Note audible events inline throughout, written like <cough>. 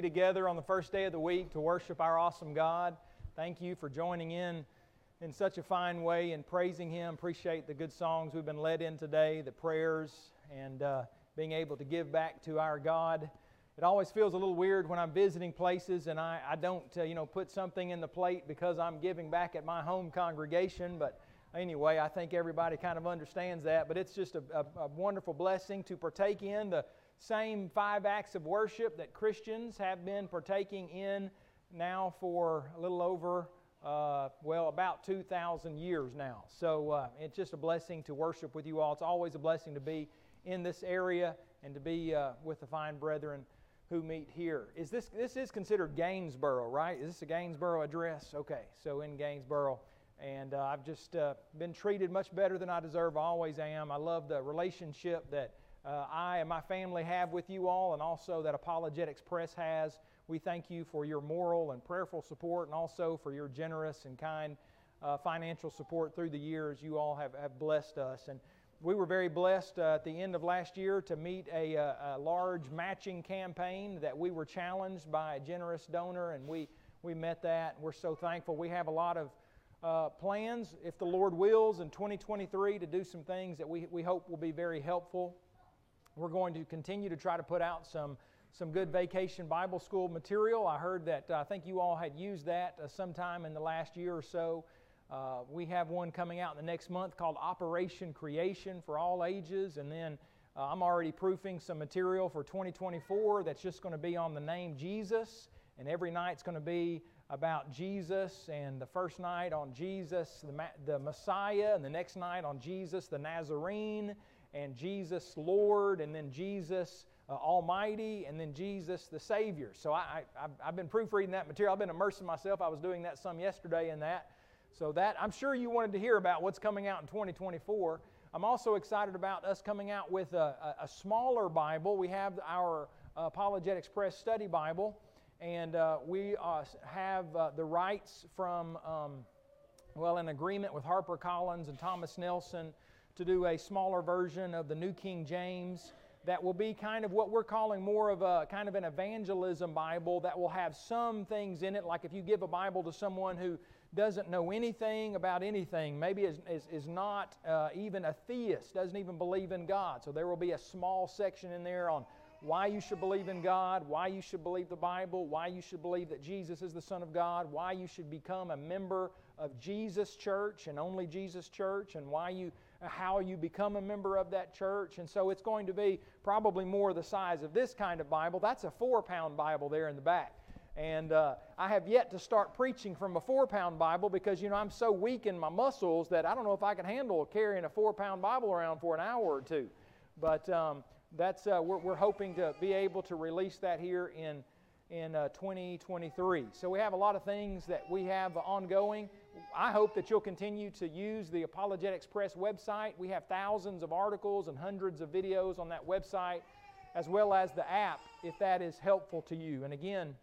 together on the first day of the week to worship our awesome God. Thank you for joining in in such a fine way and praising Him. Appreciate the good songs we've been led in today, the prayers, and uh, being able to give back to our God. It always feels a little weird when I'm visiting places and I, I don't, uh, you know, put something in the plate because I'm giving back at my home congregation, but anyway, I think everybody kind of understands that. But it's just a, a, a, wonderful blessing to partake in the same five acts of worship that Christians have been partaking in now for a little over, uh, well, about 2,000 years now. So uh, it's just a blessing to worship with you all. It's always a blessing to be in this area and to be uh, with the fine brethren who meet here. Is this this is considered Gainsborough, right? Is this a Gainsborough address? Okay, so in Gainsborough, and uh, I've just uh, been treated much better than I deserve. I always am. I love the relationship that uh, I and my family have with you all, and also that Apologetics Press has. We thank you for your moral and prayerful support, and also for your generous and kind uh, financial support through the years. You all have, have blessed us. And we were very blessed uh, at the end of last year to meet a, a, uh, a, large matching campaign that we were challenged by a generous donor, and we, we met that. We're so thankful. We have a lot of uh, plans, if the Lord wills, in 2023 to do some things that we, we hope will be very helpful. We're going to continue to try to put out some, some good vacation Bible school material. I heard that uh, I think you all had used that uh, sometime in the last year or so. Uh, we have one coming out in the next month called Operation Creation for all ages. And then uh, I'm already proofing some material for 2024 that's just going to be on the name Jesus. And every night's going to be about Jesus. And the first night on Jesus, the, the Messiah. And the next night on Jesus, the Nazarene. And Jesus, Lord. And then Jesus, uh, Almighty, and then Jesus the Savior. So I, I, I've been proofreading that material. I've been immersing myself. I was doing that some yesterday in that. So that I'm sure you wanted to hear about what's coming out in 2024. I'm also excited about us coming out with a, a, a smaller Bible. We have our Apologetics Press Study Bible, and uh, we uh, have uh, the rights from, um, well, an agreement with HarperCollins and Thomas Nelson to do a smaller version of the New King James that will be kind of what we're calling more of a kind of an evangelism Bible that will have some things in it, like if you give a Bible to someone who doesn't know anything about anything, maybe is, is, is not uh, even a theist, doesn't even believe in God. So there will be a small section in there on why you should believe in God, why you should believe the Bible, why you should believe that Jesus is the Son of God, why you should become a member of Jesus Church and only Jesus Church, and why you how you become a member of that church. And so it's going to be probably more the size of this kind of Bible. That's a four pound Bible there in the back. And uh, I have yet to start preaching from a four pound Bible because, you know, I'm so weak in my muscles that I don't know if I can handle carrying a four pound Bible around for an hour or two. But um, that's, uh, we're, we're, hoping to be able to release that here in, in uh, 2023. So we have a lot of things that we have ongoing. I hope that you'll continue to use the Apologetics Press website. We have thousands of articles and hundreds of videos on that website, as well as the app, if that is helpful to you. And again,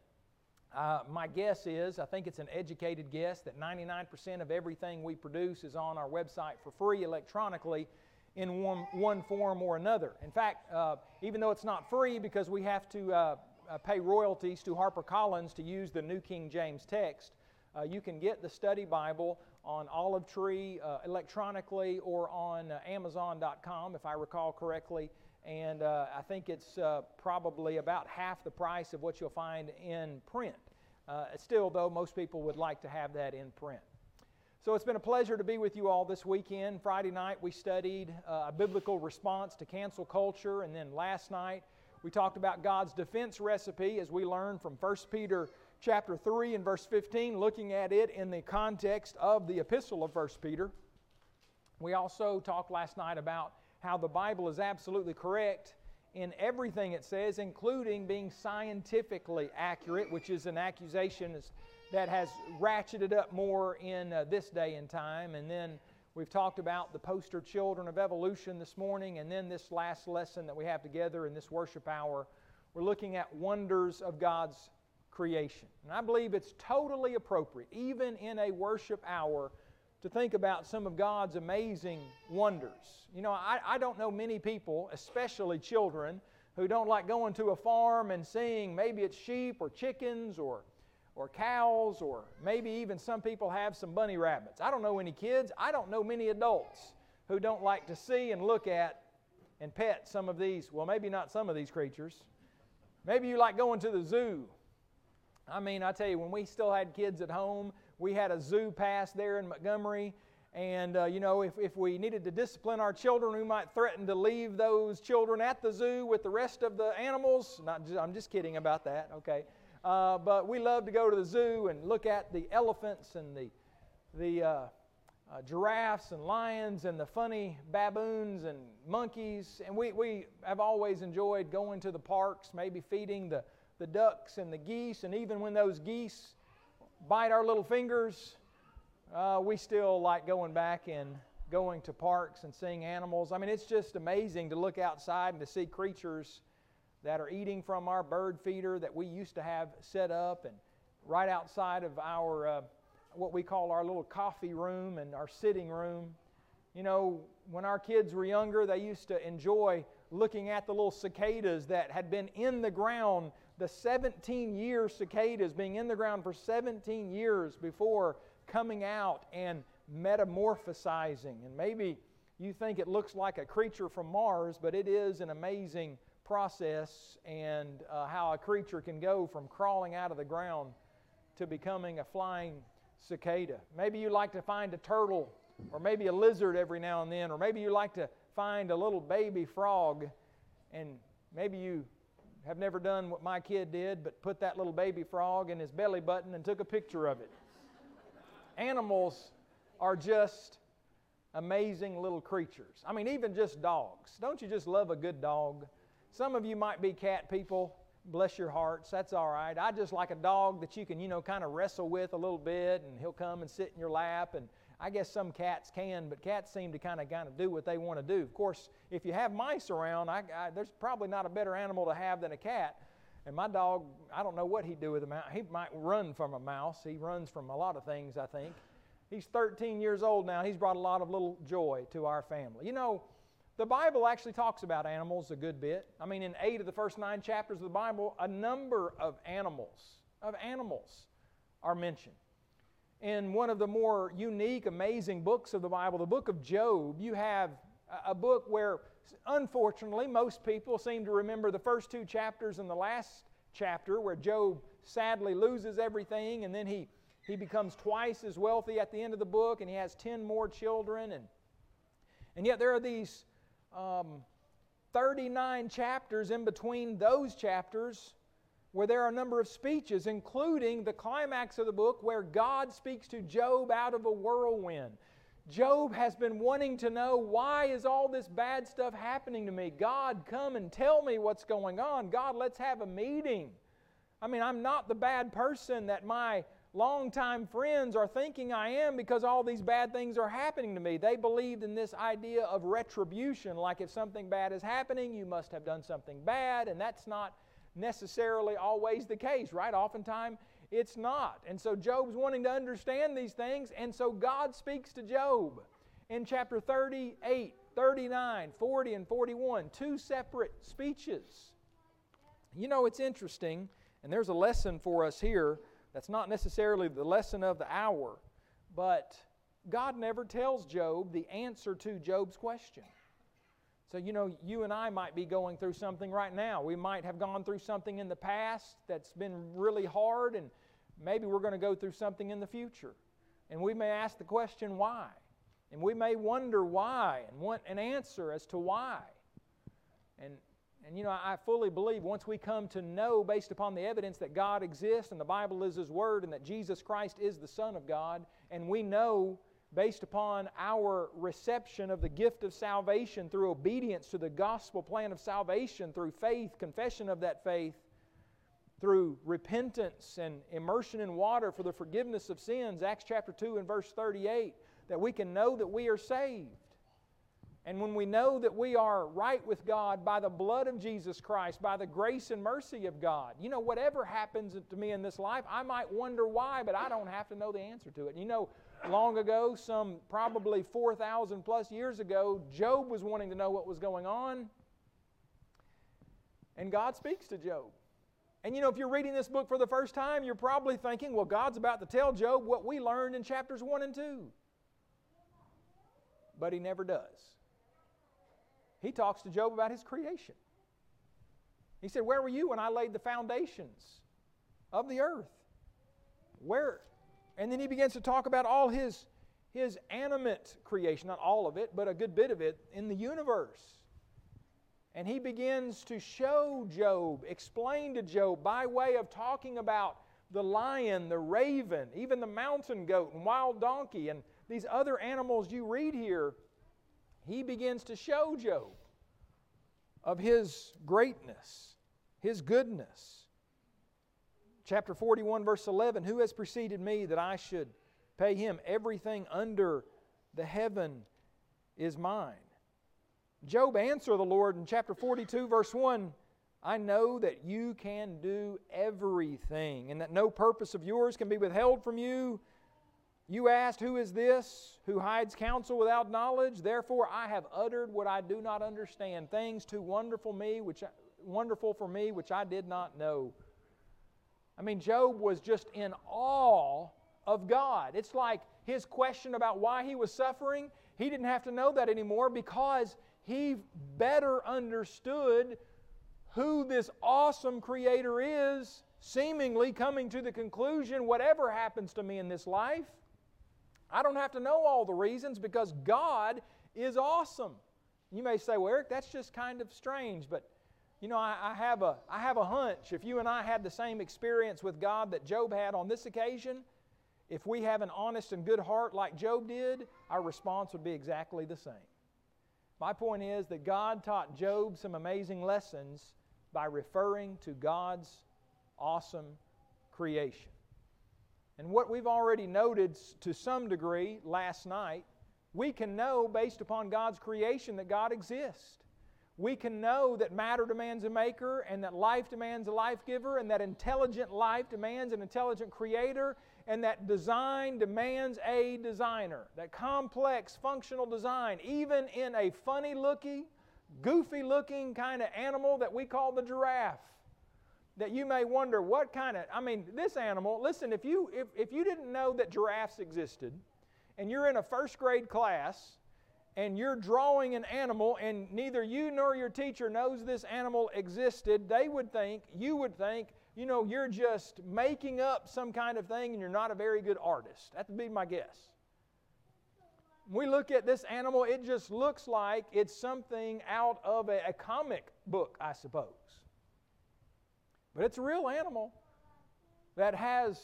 uh, my guess is, I think it's an educated guess, that 99% of everything we produce is on our website for free electronically in one, one form or another. In fact, uh, even though it's not free because we have to uh, uh pay royalties to HarperCollins to use the New King James text, uh, you can get the study Bible on Olive Tree uh, electronically or on Amazon.com, if I recall correctly and uh, I think it's uh, probably about half the price of what you'll find in print. Uh, still, though, most people would like to have that in print. So it's been a pleasure to be with you all this weekend. Friday night we studied uh, a biblical response to cancel culture, and then last night we talked about God's defense recipe as we learned from 1 Peter chapter 3 and verse 15, looking at it in the context of the epistle of 1 Peter. We also talked last night about how the Bible is absolutely correct in everything it says, including being scientifically accurate, which is an accusation that has ratcheted up more in uh, this day and time. And then we've talked about the poster children of evolution this morning, and then this last lesson that we have together in this worship hour, we're looking at wonders of God's creation. And I believe it's totally appropriate, even in a worship hour to think about some of God's amazing wonders. You know, I, I don't know many people, especially children, who don't like going to a farm and seeing maybe it's sheep or chickens or, or cows or maybe even some people have some bunny rabbits. I don't know any kids. I don't know many adults who don't like to see and look at and pet some of these. Well, maybe not some of these creatures. Maybe you like going to the zoo. I mean, I tell you, when we still had kids at home, we had a zoo pass there in Montgomery. And, uh, you know, if, if we needed to discipline our children, we might threaten to leave those children at the zoo with the rest of the animals. Not just, I'm just kidding about that, okay? Uh, but we love to go to the zoo and look at the elephants and the, the uh, uh, giraffes and lions and the funny baboons and monkeys. And we, we have always enjoyed going to the parks, maybe feeding the, the ducks and the geese. And even when those geese bite our little fingers, uh, we still like going back and going to parks and seeing animals. I mean, it's just amazing to look outside and to see creatures that are eating from our bird feeder that we used to have set up and right outside of our uh, what we call our little coffee room and our sitting room. You know, when our kids were younger, they used to enjoy looking at the little cicadas that had been in the ground, the 17 year cicadas being in the ground for 17 years before coming out and metamorphosizing. And maybe you think it looks like a creature from Mars, but it is an amazing process and uh, how a creature can go from crawling out of the ground to becoming a flying cicada. Maybe you like to find a turtle or maybe a lizard every now and then, or maybe you like to find a little baby frog and maybe you have never done what my kid did, but put that little baby frog in his belly button and took a picture of it. Animals are just amazing little creatures. I mean, even just dogs. Don't you just love a good dog? Some of you might be cat people. Bless your hearts. That's all right. I just like a dog that you can, you know, kind of wrestle with a little bit, and he'll come and sit in your lap. And I guess some cats can, but cats seem to kind of kind of do what they want to do. Of course, if you have mice around, I, I, there's probably not a better animal to have than a cat. And my dog, I don't know what he'd do with a mouse. He might run from a mouse. He runs from a lot of things, I think. He's 13 years old now. He's brought a lot of little joy to our family. You know, the Bible actually talks about animals a good bit. I mean, in eight of the first nine chapters of the Bible, a number of animals, of animals, are mentioned. In one of the more unique, amazing books of the Bible, the book of Job, you have a book where, unfortunately, most people seem to remember the first two chapters and the last chapter, where Job sadly loses everything and then he, he becomes twice as wealthy at the end of the book and he has 10 more children. And, and yet, there are these um, 39 chapters in between those chapters where there are a number of speeches, including the climax of the book where God speaks to Job out of a whirlwind. Job has been wanting to know why is all this bad stuff happening to me? God, come and tell me what's going on. God, let's have a meeting. I mean, I'm not the bad person that my longtime friends are thinking I am because all these bad things are happening to me. They believed in this idea of retribution, like if something bad is happening, you must have done something bad, and that's not necessarily always the case, right? Oftentimes it's not. And so Job's wanting to understand these things, and so God speaks to Job in chapter 38, 39, 40, and 41, two separate speeches. You know, it's interesting, and there's a lesson for us here that's not necessarily the lesson of the hour, but God never tells Job the answer to Job's question. So, you know, you and I might be going through something right now. We might have gone through something in the past that's been really hard, and maybe we're going to go through something in the future. And we may ask the question, why? And we may wonder why and want an answer as to why. And and you know, I fully believe once we come to know, based upon the evidence, that God exists and the Bible is His Word and that Jesus Christ is the Son of God, and we know, based upon our reception of the gift of salvation through obedience to the gospel plan of salvation, through faith, confession of that faith, through repentance and immersion in water for the forgiveness of sins, Acts chapter 2 and verse 38, that we can know that we are saved. And when we know that we are right with God by the blood of Jesus Christ, by the grace and mercy of God, you know, whatever happens to me in this life, I might wonder why, but I don't have to know the answer to it. You know, long ago, some probably 4,000 plus years ago, Job was wanting to know what was going on. And God speaks to Job. And you know, if you're reading this book for the first time, you're probably thinking, well, God's about to tell Job what we learned in chapters 1 and 2. But he never does. He talks to Job about his creation. He said, Where were you when I laid the foundations of the earth? Where? And then he begins to talk about all his, his animate creation, not all of it, but a good bit of it in the universe. And he begins to show Job, explain to Job by way of talking about the lion, the raven, even the mountain goat and wild donkey, and these other animals you read here. He begins to show Job of his greatness, his goodness. Chapter 41, verse 11 Who has preceded me that I should pay him? Everything under the heaven is mine. Job answered the Lord in chapter 42, verse 1 I know that you can do everything, and that no purpose of yours can be withheld from you. You asked, Who is this who hides counsel without knowledge? Therefore, I have uttered what I do not understand, things too wonderful me, which wonderful for me, which I did not know. I mean, Job was just in awe of God. It's like his question about why he was suffering. He didn't have to know that anymore because he better understood who this awesome Creator is, seemingly coming to the conclusion whatever happens to me in this life, I don't have to know all the reasons because God is awesome. You may say, well, Eric, that's just kind of strange, but you know, I, I, have a, I have a hunch. If you and I had the same experience with God that Job had on this occasion, if we have an honest and good heart like Job did, our response would be exactly the same. My point is that God taught Job some amazing lessons by referring to God's awesome creation. And what we've already noted to some degree last night, we can know based upon God's creation that God exists. We can know that matter demands a maker, and that life demands a life giver, and that intelligent life demands an intelligent creator, and that design demands a designer. That complex functional design, even in a funny looking, goofy looking kind of animal that we call the giraffe. That you may wonder what kind of, I mean, this animal, listen, if you, if, if you didn't know that giraffes existed, and you're in a first grade class, and you're drawing an animal, and neither you nor your teacher knows this animal existed, they would think, you would think, you know, you're just making up some kind of thing and you're not a very good artist. That would be my guess. we look at this animal, it just looks like it's something out of a, a comic book, I suppose. But it's a real animal that has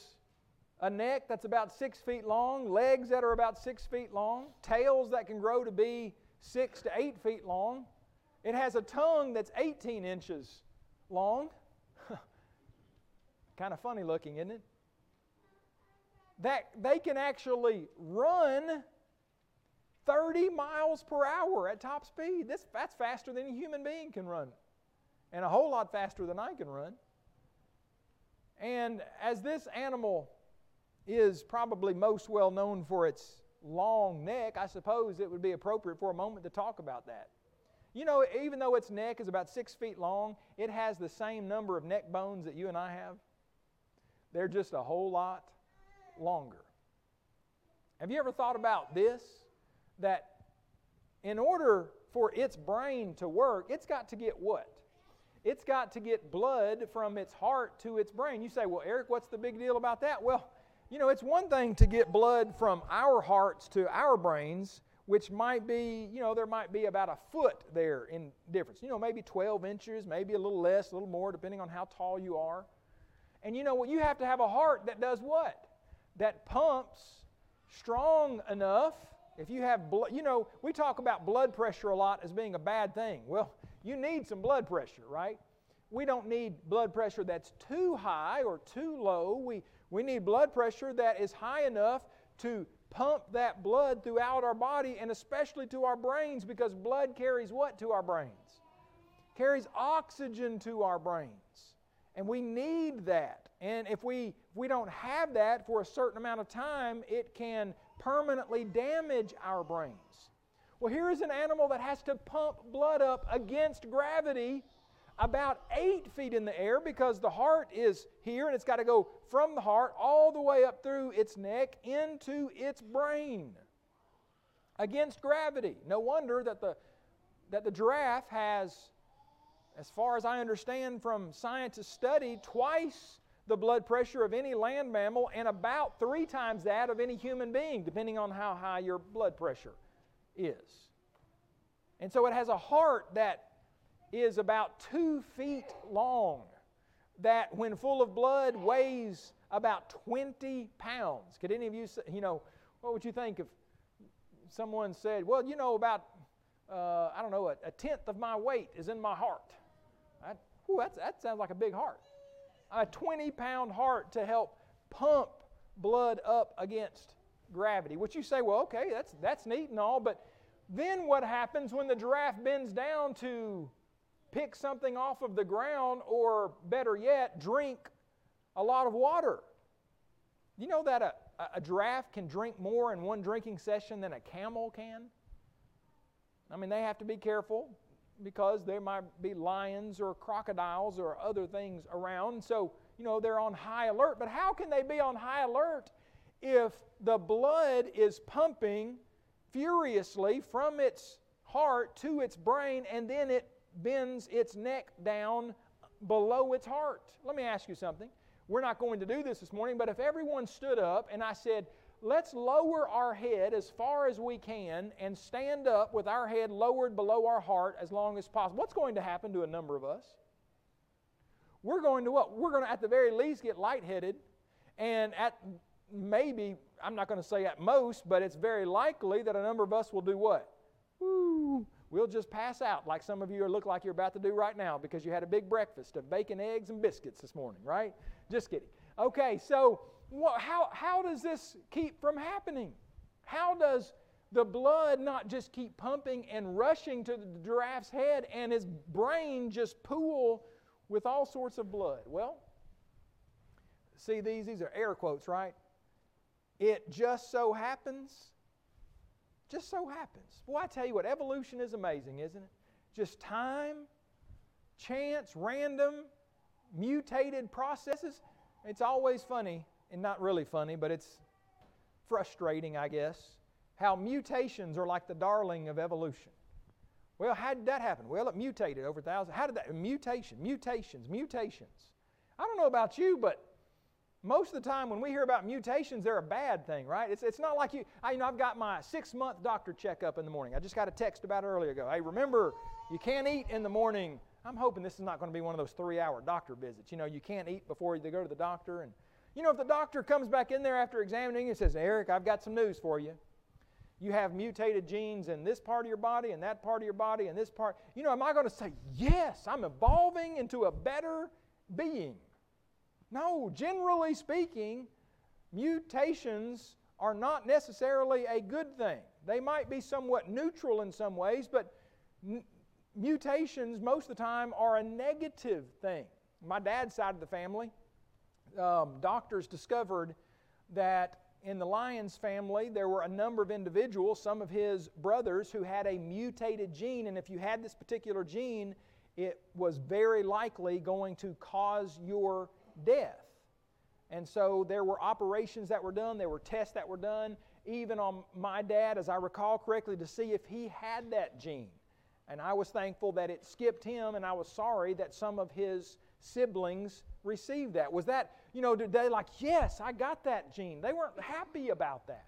a neck that's about six feet long, legs that are about six feet long, tails that can grow to be six to eight feet long. It has a tongue that's 18 inches long. <laughs> Kind of funny looking, isn't it? That they can actually run 30 miles per hour at top speed. This, that's faster than a human being can run, and a whole lot faster than I can run. And as this animal is probably most well known for its long neck, I suppose it would be appropriate for a moment to talk about that. You know, even though its neck is about six feet long, it has the same number of neck bones that you and I have. They're just a whole lot longer. Have you ever thought about this? That in order for its brain to work, it's got to get what? It's got to get blood from its heart to its brain. You say, well, Eric, what's the big deal about that? Well, you know, it's one thing to get blood from our hearts to our brains, which might be, you know, there might be about a foot there in difference. You know, maybe 12 inches, maybe a little less, a little more, depending on how tall you are. And you know what? You have to have a heart that does what? That pumps strong enough. If you have blood, you know, we talk about blood pressure a lot as being a bad thing. Well, <laughs> you need some blood pressure, right? We don't need blood pressure that's too high or too low. We, we need blood pressure that is high enough to pump that blood throughout our body and especially to our brains because blood carries what to our brains? Carries oxygen to our brains. And we need that. And if we, if we don't have that for a certain amount of time, it can permanently damage our brains. Well, here is an animal that has to pump blood up against gravity, about eight feet in the air because the heart is here and it's got to go from the heart all the way up through its neck into its brain against gravity. No wonder that the, that the giraffe has, as far as I understand from scientists' study, twice the blood pressure of any land mammal and about three times that of any human being, depending on how high your blood pressure is. And so it has a heart that is about two feet long, that when full of blood weighs about 20 pounds. Could any of you, say, you know, what would you think if someone said, well, you know, about, uh, I don't know, a, a, tenth of my weight is in my heart? That, whew, that sounds like a big heart. A 20 pound heart to help pump blood up against gravity. Which you say, well, okay, that's, that's neat and all, but then what happens when the giraffe bends down to pick something off of the ground, or better yet, drink a lot of water? You know that a, a giraffe can drink more in one drinking session than a camel can? I mean, they have to be careful because there might be lions or crocodiles or other things around. So, you know, they're on high alert. But how can they be on high alert if the blood is pumping furiously from its heart to its brain and then it bends its neck down below its heart? Let me ask you something. We're not going to do this this morning, but if everyone stood up and I said, let's lower our head as far as we can and stand up with our head lowered below our heart as long as possible, what's going to happen to a number of us? We're going to what? We're going to, at the very least, get lightheaded, and at maybe, I'm not going to say at most, but it's very likely that a number of us will do what? Woo! We'll just pass out like some of you look like you're about to do right now because you had a big breakfast of bacon, eggs, and biscuits this morning, right? Just kidding. Okay, so what, how, how does this keep from happening? How does the blood not just keep pumping and rushing to the giraffe's head and his brain just pool with all sorts of blood? Well, see these? These are air quotes, right? It just so happens. Just so happens. Boy, I tell you what, evolution is amazing, isn't it? Just time, chance, random, mutated processes. It's always funny, and not really funny, but it's frustrating, I guess, how mutations are like the darling of evolution. Well, how did that happen? Well, it mutated over thousands. How did that? Mutation, mutations, mutations. I don't know about you, but most of the time when we hear about mutations, they're a bad thing, right? It's, it's not like you, I, you know, I've got my six month doctor checkup in the morning. I just got a text about it earlier ago. Hey, remember, you can't eat in the morning I'm hoping this is not going to be one of those three hour doctor visits. You know, you can't eat before they go to the doctor. And, you know, if the doctor comes back in there after examining and says, Eric, I've got some news for you. You have mutated genes in this part of your body and that part of your body and this part. You know, am I going to say, yes, I'm evolving into a better being? No, generally speaking, mutations are not necessarily a good thing. They might be somewhat neutral in some ways, but mutations, most of the time, are a negative thing. My dad's side of the family, um, doctors discovered that in the Lyons family, there were a number of individuals, some of his brothers, who had a mutated gene. And if you had this particular gene, it was very likely going to cause your death. And so there were operations that were done, there were tests that were done, even on my dad, as I recall correctly, to see if he had that gene. And I was thankful that it skipped him, and I was sorry that some of his siblings received that. Was that, you know, did they like, yes, I got that gene? They weren't happy about that.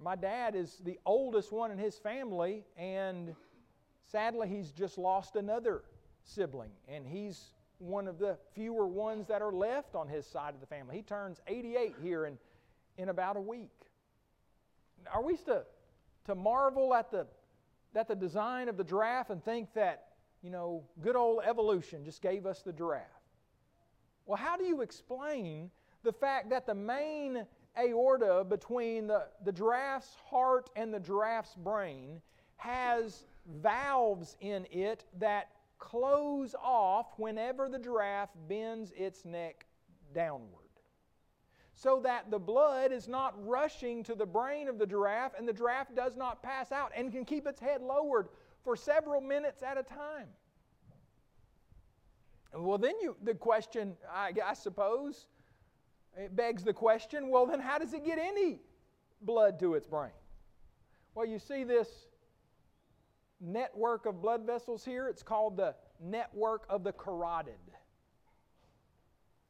My dad is the oldest one in his family, and sadly, he's just lost another sibling, and he's one of the fewer ones that are left on his side of the family. He turns 88 here in, in about a week. Are we to, to marvel at the that the design of the giraffe and think that, you know, good old evolution just gave us the giraffe. Well, how do you explain the fact that the main aorta between the, the giraffe's heart and the giraffe's brain has valves in it that close off whenever the giraffe bends its neck downward? so that the blood is not rushing to the brain of the giraffe and the giraffe does not pass out and can keep its head lowered for several minutes at a time. Well, then you, the question, I, I suppose, it begs the question well, then how does it get any blood to its brain? Well, you see this network of blood vessels here? It's called the network of the carotid.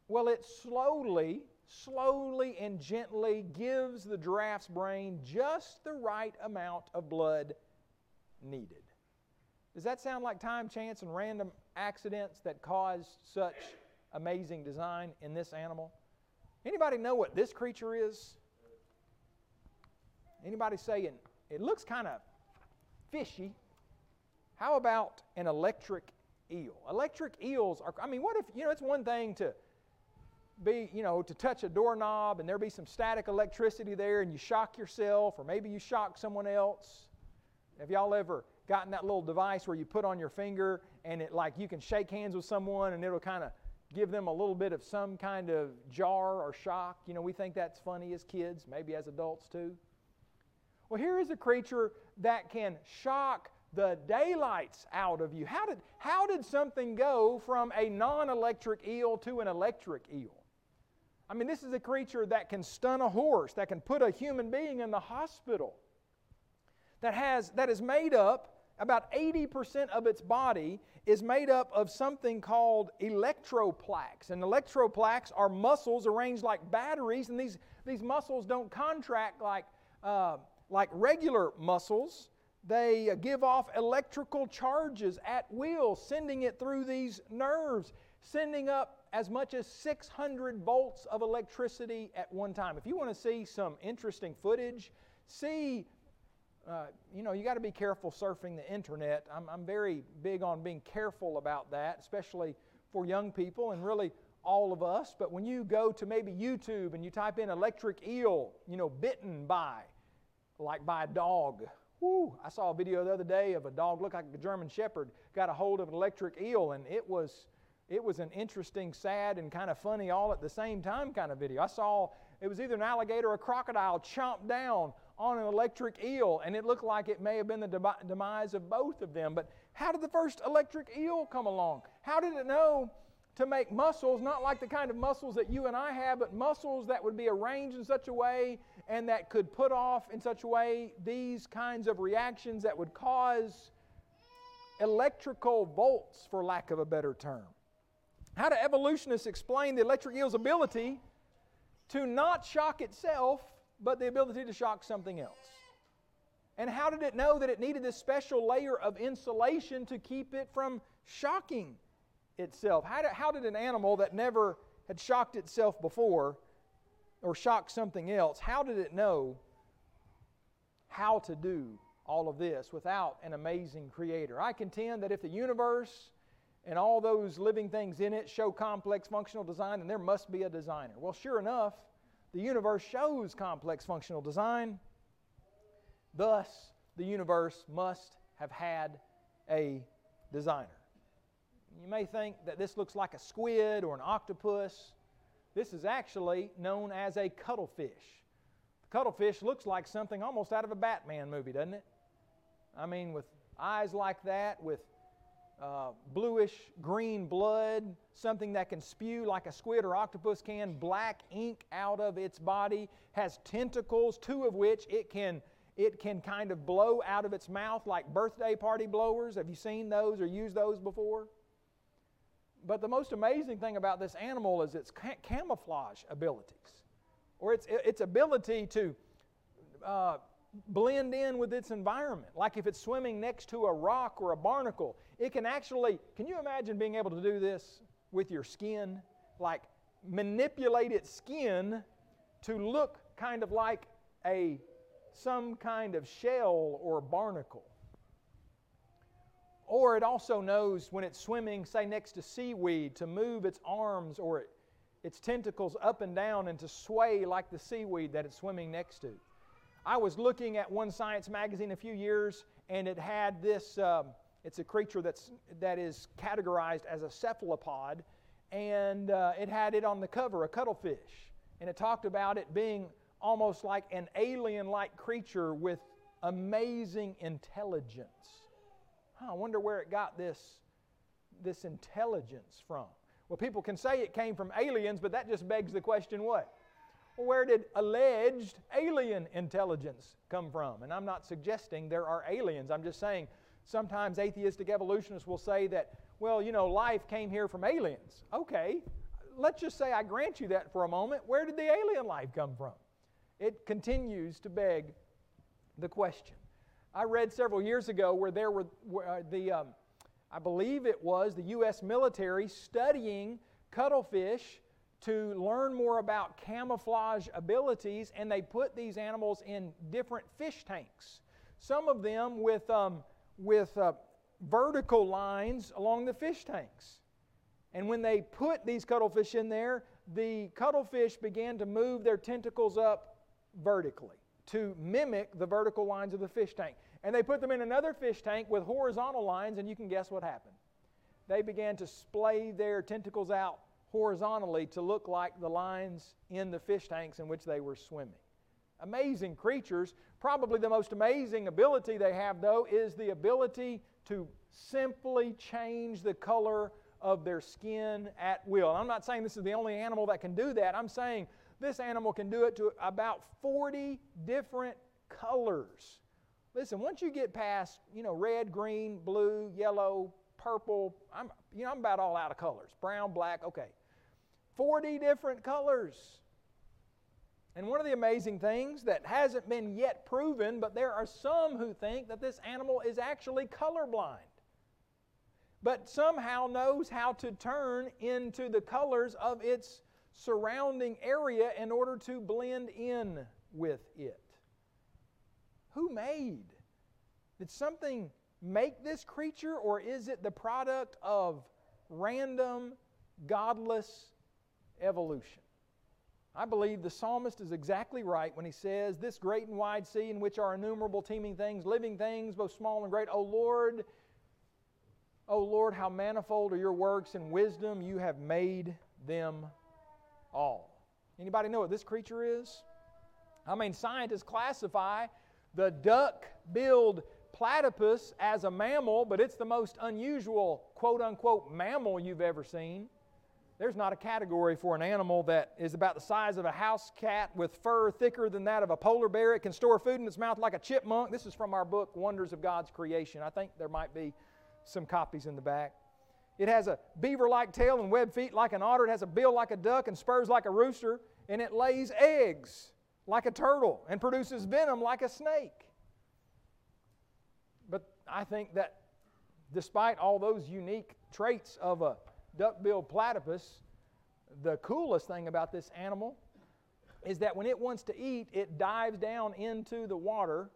Well, it slowly, slowly and gently gives the giraffe's brain just the right amount of blood needed. Does that sound like time, chance, and random accidents that cause such amazing design in this animal? Anybody know what this creature is? Anybody saying it looks kind of fishy? How about an electric eel? Electric eels are, I mean, what if, you know, it's one thing to be, you know, to touch a doorknob and there be some static electricity there and you shock yourself or maybe you shock someone else. Have y'all ever gotten that little device where you put on your finger and it like you can shake hands with someone and it'll kind of give them a little bit of some kind of jar or shock. You know, we think that's funny as kids, maybe as adults too. Well, here is a creature that can shock the daylights out of you. How did, how did something go from a non electric eel to an electric eel? I mean, this is a creature that can stun a horse, that can put a human being in the hospital, that, has, that is made up, about 80% of its body is made up of something called electroplaques. And electroplaques are muscles arranged like batteries, and these, these muscles don't contract like, uh, like regular muscles. They uh, give off electrical charges at will, sending it through these nerves, sending up as much as 600 volts of electricity at one time. If you want to see some interesting footage, see, uh, you know, you got to be careful surfing the internet. I'm, I'm very big on being careful about that, especially for young people and really all of us. But when you go to maybe YouTube and you type in electric eel, you know, bitten by, like by a dog. Woo, I saw a video the other day of a dog, looked like a German Shepherd, got a hold of an electric eel, and it was it was an interesting, sad, and kind of funny all at the same time kind of video. I saw it was either an alligator or a crocodile chomped down on an electric eel, and it looked like it may have been the demise of both of them. But how did the first electric eel come along? How did it know to make muscles, not like the kind of muscles that you and I have, but muscles that would be arranged in such a way and that could put off in such a way these kinds of reactions that would cause electrical volts, for lack of a better term? How do evolutionists explain the electric eel's ability to not shock itself, but the ability to shock something else? And how did it know that it needed this special layer of insulation to keep it from shocking itself? How did, how did an animal that never had shocked itself before or shocked something else, how did it know how to do all of this without an amazing creator? I contend that if the universe and all those living things in it show complex functional design, then there must be a designer. Well, sure enough, the universe shows complex functional design. Thus, the universe must have had a designer. You may think that this looks like a squid or an octopus. This is actually known as a cuttlefish. The cuttlefish looks like something almost out of a Batman movie, doesn't it? I mean, with eyes like that, with uh, bluish green blood, something that can spew like a squid or octopus can, black ink out of its body, has tentacles, two of which it can, it can kind of blow out of its mouth like birthday party blowers. Have you seen those or used those before? But the most amazing thing about this animal is its ca- camouflage abilities, or its, its ability to uh, blend in with its environment. Like if it's swimming next to a rock or a barnacle, it can actually, can you imagine being able to do this with your skin? Like manipulate its skin to look kind of like a some kind of shell or barnacle. Or it also knows when it's swimming, say next to seaweed, to move its arms or it, its tentacles up and down and to sway like the seaweed that it's swimming next to. I was looking at one science magazine a few years, and it had this. Um, it's a creature that's that is categorized as a cephalopod, and uh, it had it on the cover, a cuttlefish, and it talked about it being almost like an alien-like creature with amazing intelligence. Huh, I wonder where it got this this intelligence from? Well, people can say it came from aliens, but that just begs the question what? Well, where did alleged alien intelligence come from? And I'm not suggesting there are aliens. I'm just saying sometimes atheistic evolutionists will say that, well, you know, life came here from aliens. Okay, let's just say I grant you that for a moment. Where did the alien life come from? It continues to beg the question. I read several years ago where there were uh, the, um, I believe it was the U.S. military studying cuttlefish to learn more about camouflage abilities, and they put these animals in different fish tanks. Some of them with, um, with uh, vertical lines along the fish tanks. And when they put these cuttlefish in there, the cuttlefish began to move their tentacles up vertically to mimic the vertical lines of the fish tank. And they put them in another fish tank with horizontal lines, and you can guess what happened. They began to splay their tentacles out horizontally to look like the lines in the fish tanks in which they were swimming. Amazing creatures. Probably the most amazing ability they have, though, is the ability to simply change the color of their skin at will. And I'm not saying this is the only animal that can do that. I'm saying this animal can do it to about 40 different colors. Listen, once you get past, you know, red, green, blue, yellow, purple, I'm, you know, I'm about all out of colors. Brown, black, okay. 40 different colors. And one of the amazing things that hasn't been yet proven, but there are some who think that this animal is actually colorblind, but somehow knows how to turn into the colors of its surrounding area in order to blend in with it. Who made? Did something make this creature, or is it the product of random, godless evolution? I believe the psalmist is exactly right when he says, This great and wide sea in which are innumerable teeming things, living things, both small and great, O Lord, O Lord, how manifold are your works and wisdom, you have made them all. Anybody know what this creature is? I mean, scientists classify the duck-billed platypus as a mammal, but it's the most unusual quote unquote mammal you've ever seen. There's not a category for an animal that is about the size of a house cat with fur thicker than that of a polar bear. It can store food in its mouth like a chipmunk. This is from our book, Wonders of God's Creation. I think there might be some copies in the back. It has a beaver like tail and webbed feet like an otter. It has a bill like a duck and spurs like a rooster. And it lays eggs like a turtle and produces venom like a snake. But I think that despite all those unique traits of a duck-billed platypus, the coolest thing about this animal is that when it wants to eat, it dives down into the water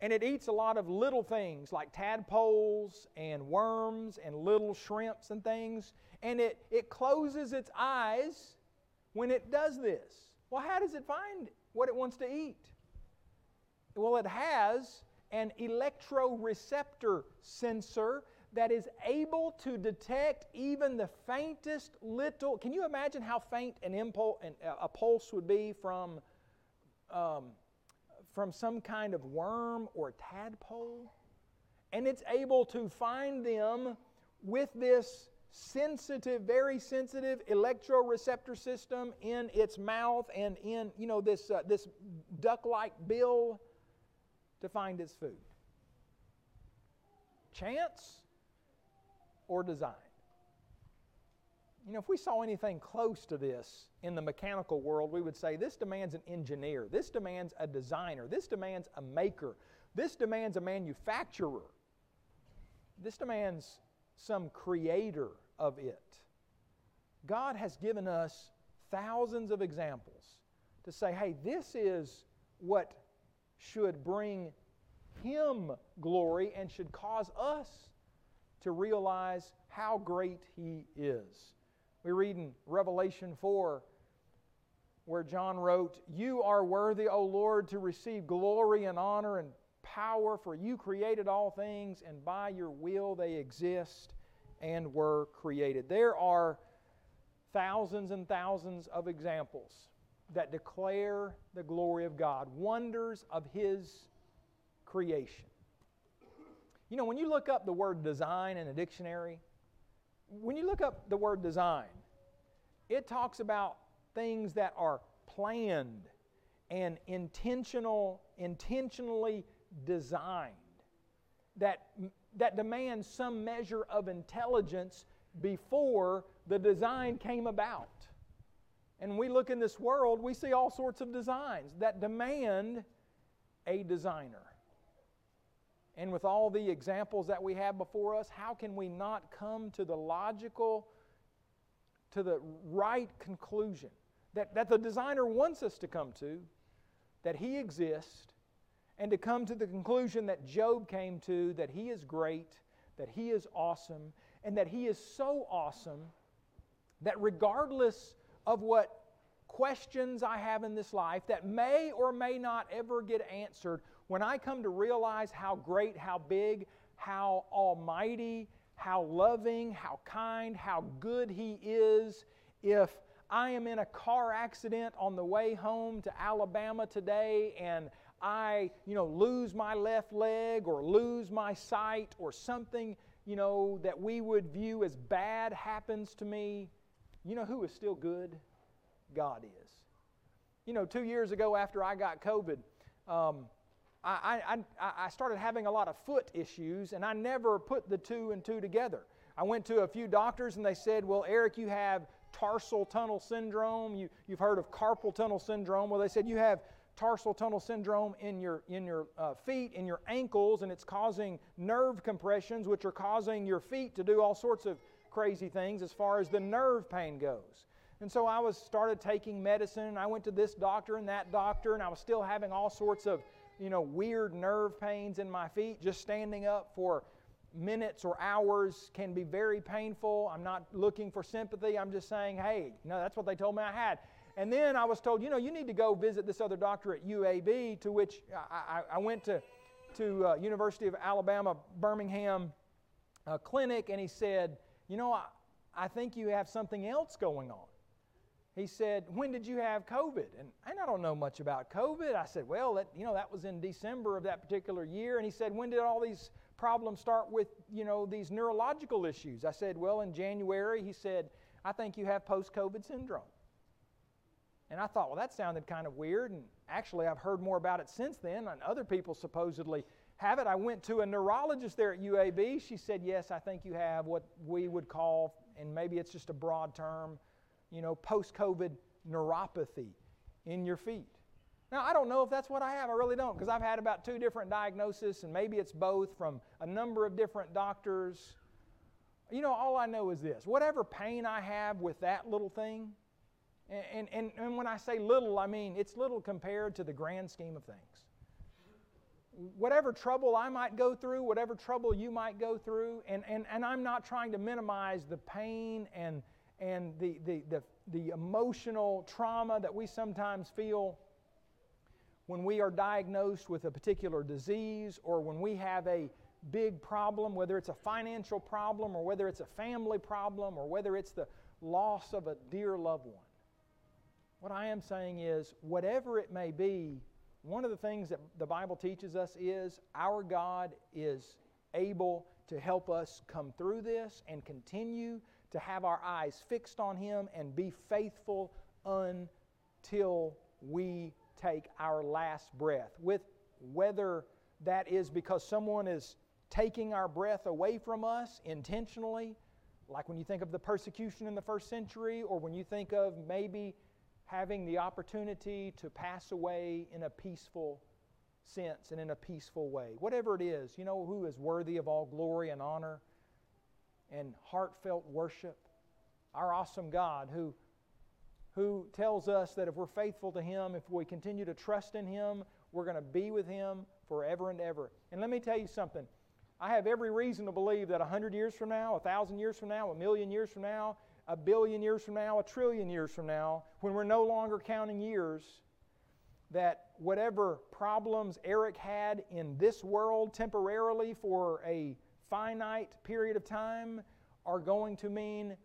and it eats a lot of little things like tadpoles and worms and little shrimps and things. And it, it closes its eyes when it does this. Well, how does it find what it wants to eat? Well, it has an electroreceptor sensor that is able to detect even the faintest little. Can you imagine how faint an impulse, a pulse would be from um, from some kind of worm or tadpole, and it's able to find them with this sensitive, very sensitive electroreceptor system in its mouth and in, you know, this, uh, this duck-like bill to find its food. Chance or design? You know, if we saw anything close to this in the mechanical world, we would say this demands an engineer, this demands a designer, this demands a maker, this demands a manufacturer, this demands some creator of it. God has given us thousands of examples to say, hey, this is what should bring Him glory and should cause us to realize how great He is. We read in Revelation 4 where John wrote, You are worthy, O Lord, to receive glory and honor and power, for you created all things, and by your will they exist and were created. There are thousands and thousands of examples that declare the glory of God, wonders of His creation. You know, when you look up the word design in a dictionary, when you look up the word design, it talks about things that are planned and intentional, intentionally designed, that, that demand some measure of intelligence before the design came about. And we look in this world, we see all sorts of designs that demand a designer. And with all the examples that we have before us, how can we not come to the logical, to the right conclusion that, that the designer wants us to come to, that he exists, and to come to the conclusion that Job came to that he is great, that he is awesome, and that he is so awesome that regardless of what questions I have in this life that may or may not ever get answered, when I come to realize how great, how big, how almighty, how loving, how kind, how good He is, if I am in a car accident on the way home to Alabama today and I, you know, lose my left leg or lose my sight or something, you know, that we would view as bad happens to me, you know who is still good? God is. You know, two years ago after I got COVID, um, I, I, I started having a lot of foot issues, and I never put the two and two together. I went to a few doctors, and they said, Well, Eric, you have tarsal tunnel syndrome. You, you've heard of carpal tunnel syndrome. Well, they said you have tarsal tunnel syndrome in your, in your uh, feet, in your ankles, and it's causing nerve compressions, which are causing your feet to do all sorts of crazy things as far as the nerve pain goes. And so I was started taking medicine. and I went to this doctor and that doctor, and I was still having all sorts of you know, weird nerve pains in my feet. Just standing up for minutes or hours can be very painful. I'm not looking for sympathy. I'm just saying, hey, no, that's what they told me I had. And then I was told, you know, you need to go visit this other doctor at UAB, to which I, I, I went to, to uh, University of Alabama, Birmingham uh, clinic, and he said, you know, I, I think you have something else going on he said, When did you have COVID? And, and I don't know much about COVID. I said, Well, that, you know, that was in December of that particular year. And he said, When did all these problems start with, you know, these neurological issues? I said, Well, in January. He said, I think you have post COVID syndrome. And I thought, Well, that sounded kind of weird. And actually, I've heard more about it since then, and other people supposedly have it. I went to a neurologist there at UAB. She said, Yes, I think you have what we would call, and maybe it's just a broad term, you know, post COVID neuropathy in your feet. Now, I don't know if that's what I have. I really don't, because I've had about two different diagnoses, and maybe it's both from a number of different doctors. You know, all I know is this whatever pain I have with that little thing, and, and, and when I say little, I mean it's little compared to the grand scheme of things. Whatever trouble I might go through, whatever trouble you might go through, and, and, and I'm not trying to minimize the pain and and the, the, the, the emotional trauma that we sometimes feel when we are diagnosed with a particular disease or when we have a big problem, whether it's a financial problem or whether it's a family problem or whether it's the loss of a dear loved one. What I am saying is, whatever it may be, one of the things that the Bible teaches us is our God is able to help us come through this and continue to have our eyes fixed on Him and be faithful until we take our last breath. With whether that is because someone is taking our breath away from us intentionally, like when you think of the persecution in the first century, or when you think of maybe having the opportunity to pass away in a peaceful sense and in a peaceful way. Whatever it is, you know who is worthy of all glory and honor? And heartfelt worship. Our awesome God who, who tells us that if we're faithful to Him, if we continue to trust in Him, we're going to be with Him forever and ever. And let me tell you something. I have every reason to believe that 100 years from now, 1,000 years from now, a million years from now, a billion years from now, a trillion years from now, when we're no longer counting years, that whatever problems Eric had in this world temporarily for a finite period of time are going to mean,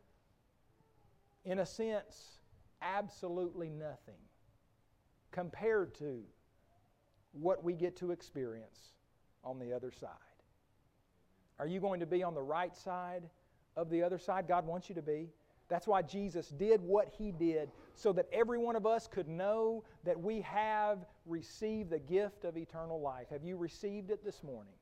in a sense, absolutely nothing compared to what we get to experience on the other side. Are you going to be on the right side of the other side? God wants you to be. That's why Jesus did what he did, so that every one of us could know that we have received the gift of eternal life. Have you received it this morning?